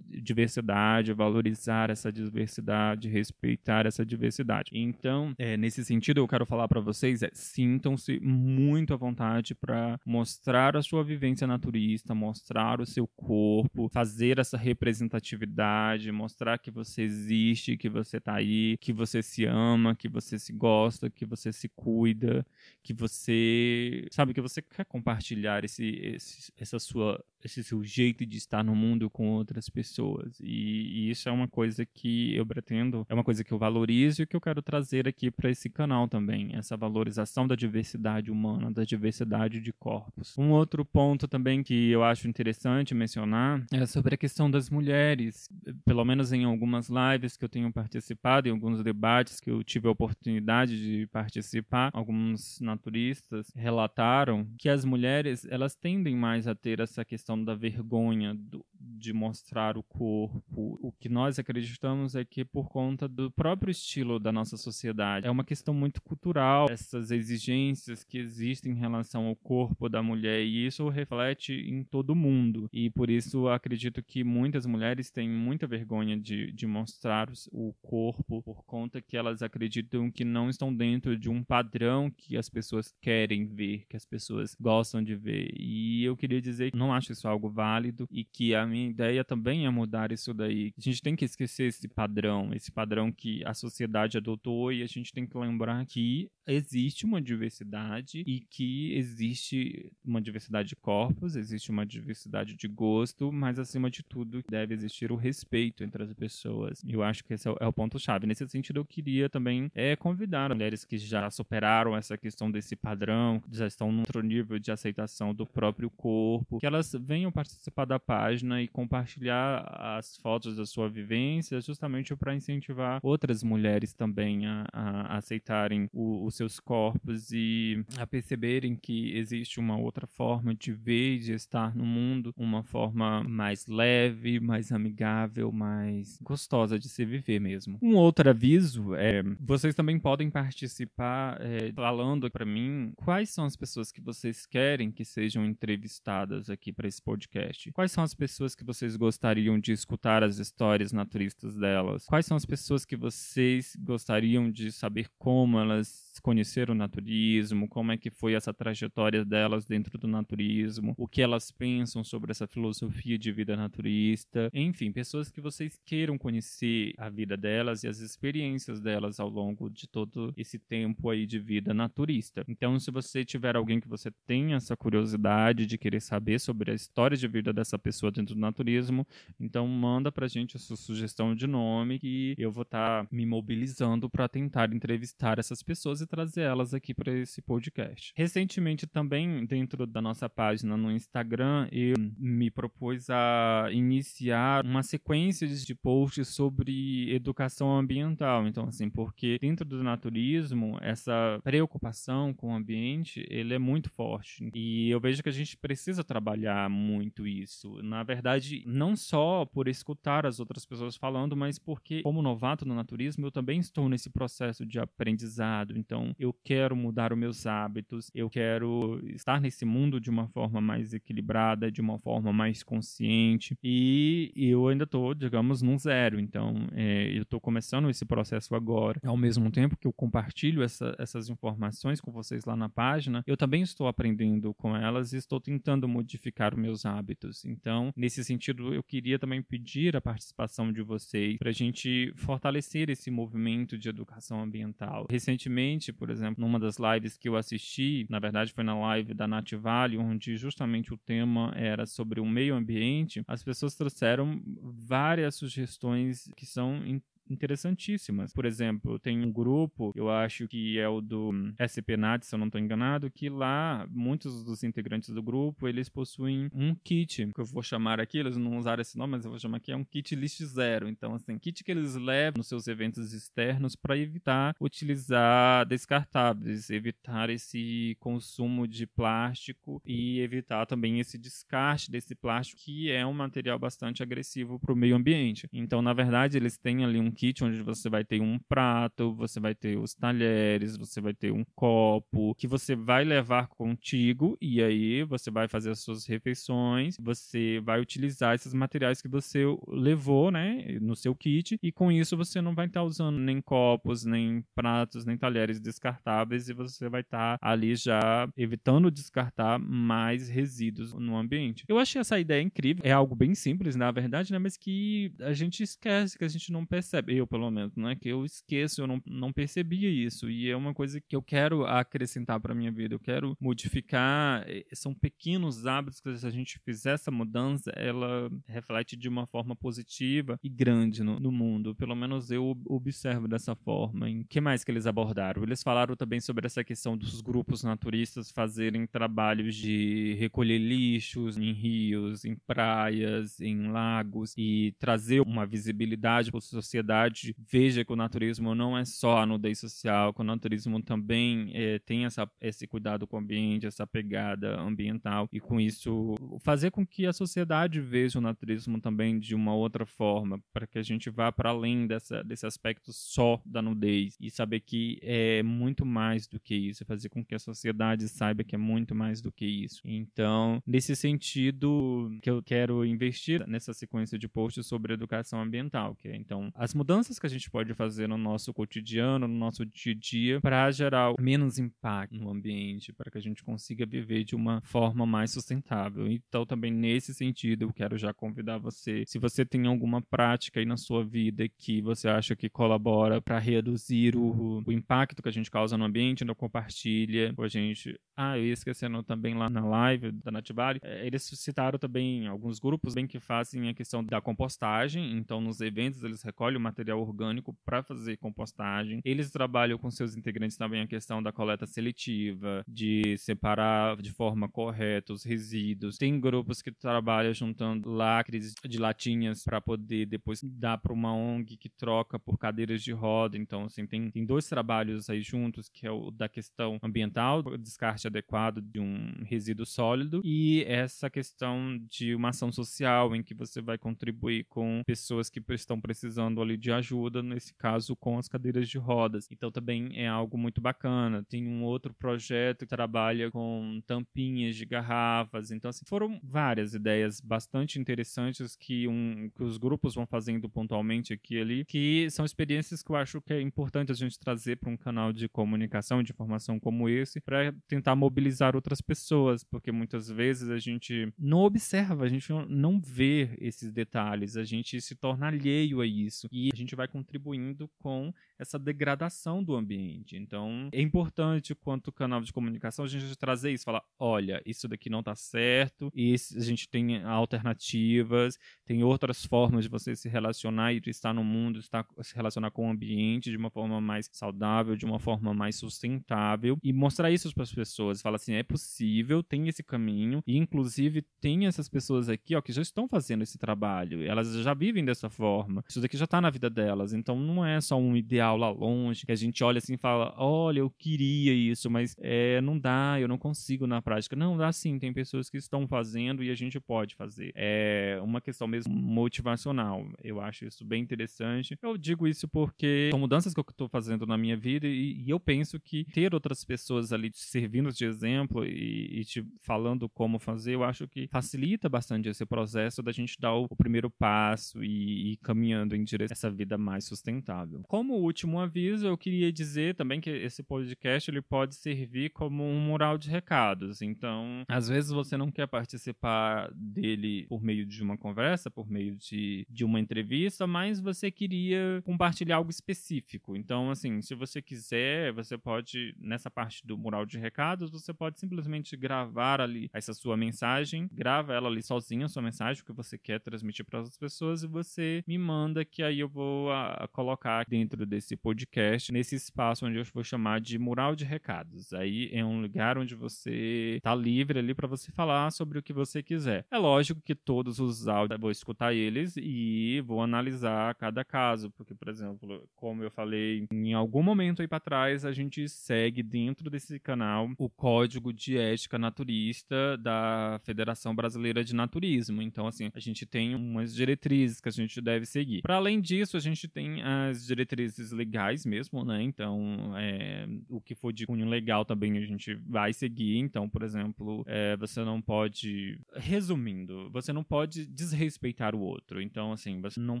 diversidade, valorizar essa diversidade, respeitar essa diversidade. Então, é, nesse sentido, eu quero falar para vocês, é, sintam-se muito à vontade para mostrar a sua vivência naturista, mostrar o seu corpo, fazer essa representatividade, mostrar que você existe, que você tá aí, que você se ama, que você se gosta, que você se cuida, que você sabe que você quer compartilhar esse, esse essa sua esse seu jeito de estar no mundo com outras pessoas. E, e, isso é uma coisa que eu pretendo, é uma coisa que eu valorizo e que eu quero trazer aqui para esse canal também, essa valorização da diversidade humana, da diversidade de corpos. Um outro ponto também que eu acho interessante mencionar é sobre a questão das mulheres, pelo menos em algumas lives que eu tenho participado, em alguns debates que eu tive a oportunidade de participar, alguns naturistas relataram que as mulheres, elas tendem mais a ter essa questão da vergonha, do, de mostrar o corpo. O que nós acreditamos é que por conta do próprio estilo da nossa sociedade, é uma questão muito cultural, essas exigências que existem em relação ao corpo da mulher, e isso reflete em todo mundo. E por isso acredito que muitas mulheres têm muita vergonha de, de mostrar o corpo por conta que elas acreditam que não estão dentro de um padrão que as pessoas querem ver, que as pessoas gostam de ver. E eu queria dizer que não acho isso algo válido e que a minha ideia também é mudar isso daí. A gente tem que esquecer esse padrão, esse padrão que a sociedade adotou e a gente tem que lembrar que existe uma diversidade e que existe uma diversidade de corpos, existe uma diversidade de gosto, mas acima de tudo deve existir o respeito entre as pessoas. Eu acho que esse é o, é ponto-chave. Nesse sentido, eu queria também é, convidar mulheres que já superaram essa questão desse padrão, já estão num outro nível de aceitação do próprio corpo, que elas venham participar da página e compartilhar as fotos da sua vivência, justamente para incentivar outras mulheres também a, a aceitarem o, o seus corpos e a perceberem que existe uma outra forma de ver e de estar no mundo, uma forma mais leve, mais amigável, mais gostosa de se viver mesmo. Um outro aviso é: vocês também podem participar é, falando para mim quais são as pessoas que vocês querem que sejam entrevistadas aqui para esse podcast. Quais são as pessoas que vocês gostariam de escutar as histórias naturistas delas? Quais são as pessoas que vocês gostariam de saber como elas conheceram o naturismo, como é que foi essa trajetória delas dentro do naturismo, o que elas pensam sobre essa filosofia de vida naturista, enfim, pessoas que vocês queiram conhecer a vida delas e as experiências delas ao longo de todo esse tempo aí de vida naturista. Então, se você tiver alguém que você tenha essa curiosidade de querer saber sobre a história de vida dessa pessoa dentro do naturismo, então manda pra gente a sua sugestão de nome que eu vou estar tá me mobilizando para tentar entrevistar essas pessoas e trazer elas aqui para esse podcast. Recentemente também dentro da nossa página no Instagram, eu me propus a iniciar uma sequência de posts sobre educação ambiental. Então assim, porque dentro do naturismo, essa preocupação com o ambiente, ele é muito forte. E eu vejo que a gente precisa trabalhar muito isso. Na verdade, não só por escutar as outras pessoas falando, mas porque como novato no naturismo, eu também estou nesse processo de aprendizado. Então, eu quero mudar os meus hábitos, eu quero estar nesse mundo de uma forma mais equilibrada, de uma forma mais consciente. E eu ainda estou, digamos, num zero. Então, é, eu estou começando esse processo agora. Ao mesmo tempo que eu compartilho essa, essas informações com vocês lá na página, eu também estou aprendendo com elas e estou tentando modificar os meus hábitos. Então, nesse sentido, eu queria também pedir a participação de vocês para a gente fortalecer esse movimento de educação ambiental. Recentemente, por exemplo, numa das lives que eu assisti, na verdade foi na live da Nativale, onde justamente o tema era sobre o meio ambiente, as pessoas trouxeram várias sugestões que são interessantíssimas. Por exemplo, tem um grupo, eu acho que é o do SPNAT, se eu não estou enganado, que lá muitos dos integrantes do grupo, eles possuem um kit, que eu vou chamar aqui, eles não usaram esse nome, mas eu vou chamar aqui, é um kit list zero. Então, assim, kit que eles levam nos seus eventos externos para evitar utilizar descartáveis, evitar esse consumo de plástico e evitar também esse descarte desse plástico, que é um material bastante agressivo para o meio ambiente. Então, na verdade, eles têm ali um kit onde você vai ter um prato, você vai ter os talheres, você vai ter um copo que você vai levar contigo e aí você vai fazer as suas refeições, você vai utilizar esses materiais que você levou, né, no seu kit e com isso você não vai estar tá usando nem copos, nem pratos, nem talheres descartáveis e você vai estar tá ali já evitando descartar mais resíduos no ambiente. Eu achei essa ideia incrível, é algo bem simples, na verdade, né, mas que a gente esquece, que a gente não percebe eu pelo menos, né? Que eu esqueço, eu não, não percebia isso. E é uma coisa que eu quero acrescentar para minha vida, eu quero modificar. São pequenos hábitos que se a gente fizer essa mudança, ela reflete de uma forma positiva e grande no, no mundo. Pelo menos eu observo dessa forma. Em que mais que eles abordaram? Eles falaram também sobre essa questão dos grupos naturistas fazerem trabalhos de recolher lixos em rios, em praias, em lagos e trazer uma visibilidade para a sociedade sociedade veja que o naturismo não é só a nudez social, que o naturismo também é, tem essa, esse cuidado com o ambiente, essa pegada ambiental, e com isso fazer com que a sociedade veja o naturismo também de uma outra forma, para que a gente vá para além dessa, desse aspecto só da nudez e saber que é muito mais do que isso, fazer com que a sociedade saiba que é muito mais do que isso. Então, nesse sentido, que eu quero investir nessa sequência de posts sobre educação ambiental, que é então as mudanças que a gente pode fazer no nosso cotidiano, no nosso dia a dia, para gerar menos impacto no ambiente, para que a gente consiga viver de uma forma mais sustentável. Então, também nesse sentido, eu quero já convidar você, se você tem alguma prática aí na sua vida que você acha que colabora para reduzir o, o, impacto que a gente causa no ambiente, não compartilha com a gente. Ah, eu ia esquecendo também lá na live da Nativale, é, eles citaram também alguns grupos bem que fazem a questão da compostagem, então nos eventos eles recolhem material orgânico para fazer compostagem. Eles trabalham com seus integrantes também a questão da coleta seletiva, de separar de forma correta os resíduos. Tem grupos que trabalham juntando lacres de latinhas para poder depois dar para uma ONG que troca por cadeiras de roda. Então, assim, tem, tem dois trabalhos aí juntos, que é o da questão ambiental, descarte adequado de um resíduo sólido, e essa questão de uma ação social em que você vai contribuir com pessoas que estão precisando ali de ajuda, nesse caso com as cadeiras de rodas. Então também é algo muito bacana. Tem um outro projeto que trabalha com tampinhas de garrafas. Então assim, foram várias ideias bastante interessantes que, um, que os grupos vão fazendo pontualmente aqui e ali, que são experiências que eu acho que é importante a gente trazer para um canal de comunicação, de informação como esse, para tentar mobilizar outras pessoas, porque muitas vezes a gente não observa, a gente não vê esses detalhes, a gente se torna alheio a isso e a gente vai contribuindo com essa degradação do ambiente. Então, é importante, quanto canal de comunicação, a gente trazer isso, falar, olha, isso daqui não está certo, e a gente tem alternativas, tem outras formas de você se relacionar e estar no mundo, estar, se relacionar com o ambiente de uma forma mais saudável, de uma forma mais sustentável, e mostrar isso para as pessoas. Fala assim, é possível, tem esse caminho, e inclusive tem essas pessoas aqui, ó, que já estão fazendo esse trabalho, elas já vivem dessa forma, isso daqui já está na vida delas, então não é só um ideal lá longe, que a gente olha assim e fala: olha, eu queria isso, mas é, não dá, eu não consigo na prática. Não, dá sim, tem pessoas que estão fazendo e a gente pode fazer. É uma questão mesmo motivacional. Eu acho isso bem interessante. Eu digo isso porque são mudanças que eu estou fazendo na minha vida e, e, eu penso que ter outras pessoas ali servindo de exemplo e, e te falando como fazer, eu acho que facilita bastante esse processo da gente dar o, o primeiro passo e ir caminhando em direção a essa vida mais sustentável. Como último aviso, eu queria dizer também que esse podcast ele pode servir como um mural de recados. Então, às vezes você não quer participar dele por meio de uma conversa, por meio de, de uma entrevista, mas você queria compartilhar algo específico. Então, assim, se você quiser, você pode, nessa parte do mural de recados, você pode simplesmente gravar ali essa sua mensagem, grava ela ali sozinha, sua mensagem, o que você quer transmitir para as pessoas, e você me manda que aí eu vou a, a colocar dentro desse esse podcast nesse espaço onde eu vou chamar de mural de recados. Aí é um lugar onde você tá livre ali para você falar sobre o que você quiser. É lógico que todos os áudios eu vou escutar eles e vou analisar cada caso, porque por exemplo, como eu falei em algum momento aí para trás, a gente segue dentro desse canal o código de ética naturista da Federação Brasileira de Naturismo. Então assim, a gente tem umas diretrizes que a gente deve seguir. Para além disso, a gente tem as diretrizes legais mesmo, né? Então, é, o que for de cunho legal também a gente vai seguir. Então, por exemplo, é, você não pode. Resumindo, você não pode desrespeitar o outro. Então, assim, você não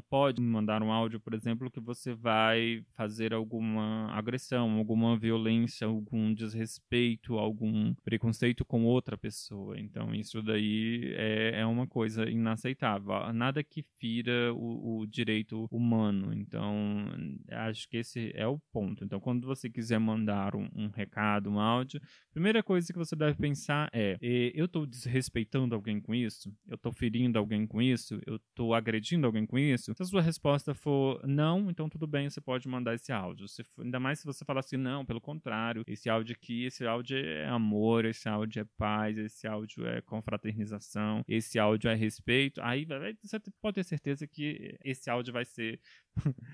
pode mandar um áudio, por exemplo, que você vai fazer alguma agressão, alguma violência, algum desrespeito, algum preconceito com outra pessoa. Então, isso daí é, é uma coisa inaceitável. Nada que fira o, o direito humano. Então, acho que esse é o ponto. Então, quando você quiser mandar um, um recado, um áudio, primeira coisa que você deve pensar é: eu estou desrespeitando alguém com isso? Eu estou ferindo alguém com isso? Eu estou agredindo alguém com isso? Se a sua resposta for não, então tudo bem, você pode mandar esse áudio. Se ainda mais se você falar assim, não, pelo contrário, esse áudio aqui, esse áudio é amor, esse áudio é paz, esse áudio é confraternização, esse áudio é respeito. Aí você pode ter certeza que esse áudio vai ser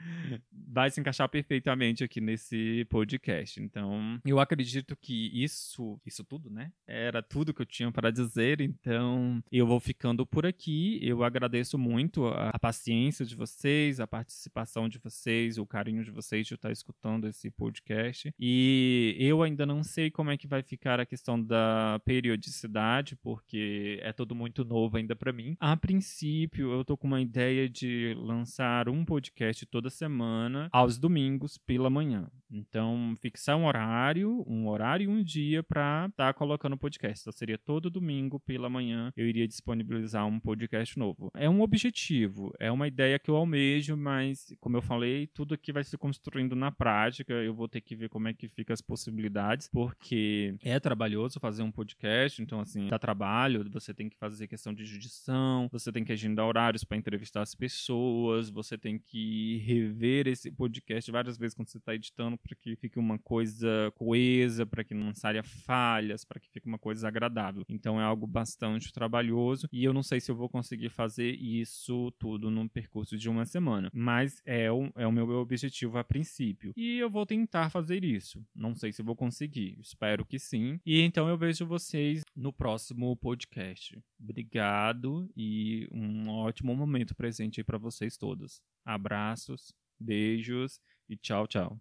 vai se encaixar perfeitamente aqui nesse podcast. Então, eu acredito que isso, isso tudo, né? Era tudo que eu tinha para dizer. Então, eu vou ficando por aqui. Eu agradeço muito a, a paciência de vocês, a participação de vocês, o carinho de vocês de estar escutando esse podcast. E eu ainda não sei como é que vai ficar a questão da periodicidade, porque é tudo muito novo ainda para mim. A princípio, eu tô com uma ideia de lançar um podcast podcast toda semana, aos domingos pela manhã. Então, fixar um horário, um horário e um dia para estar tá colocando o podcast. Então, seria todo domingo pela manhã eu iria disponibilizar um podcast novo. É um objetivo, é uma ideia que eu almejo, mas, como eu falei, tudo aqui vai se construindo na prática. Eu vou ter que ver como é que fica as possibilidades, porque é trabalhoso fazer um podcast. Então, assim, dá trabalho, você tem que fazer questão de judição, você tem que agendar horários para entrevistar as pessoas, você tem que rever esse podcast várias vezes quando você está editando para que fique uma coisa coesa, para que não saia falhas, para que fique uma coisa agradável. Então é algo bastante trabalhoso e eu não sei se eu vou conseguir fazer isso tudo num percurso de uma semana, mas é o, é o meu objetivo a princípio. E eu vou tentar fazer isso. Não sei se vou conseguir, espero que sim. E então eu vejo vocês no próximo podcast. Obrigado e um ótimo momento presente aí para vocês todos. Abraços, beijos e tchau, tchau.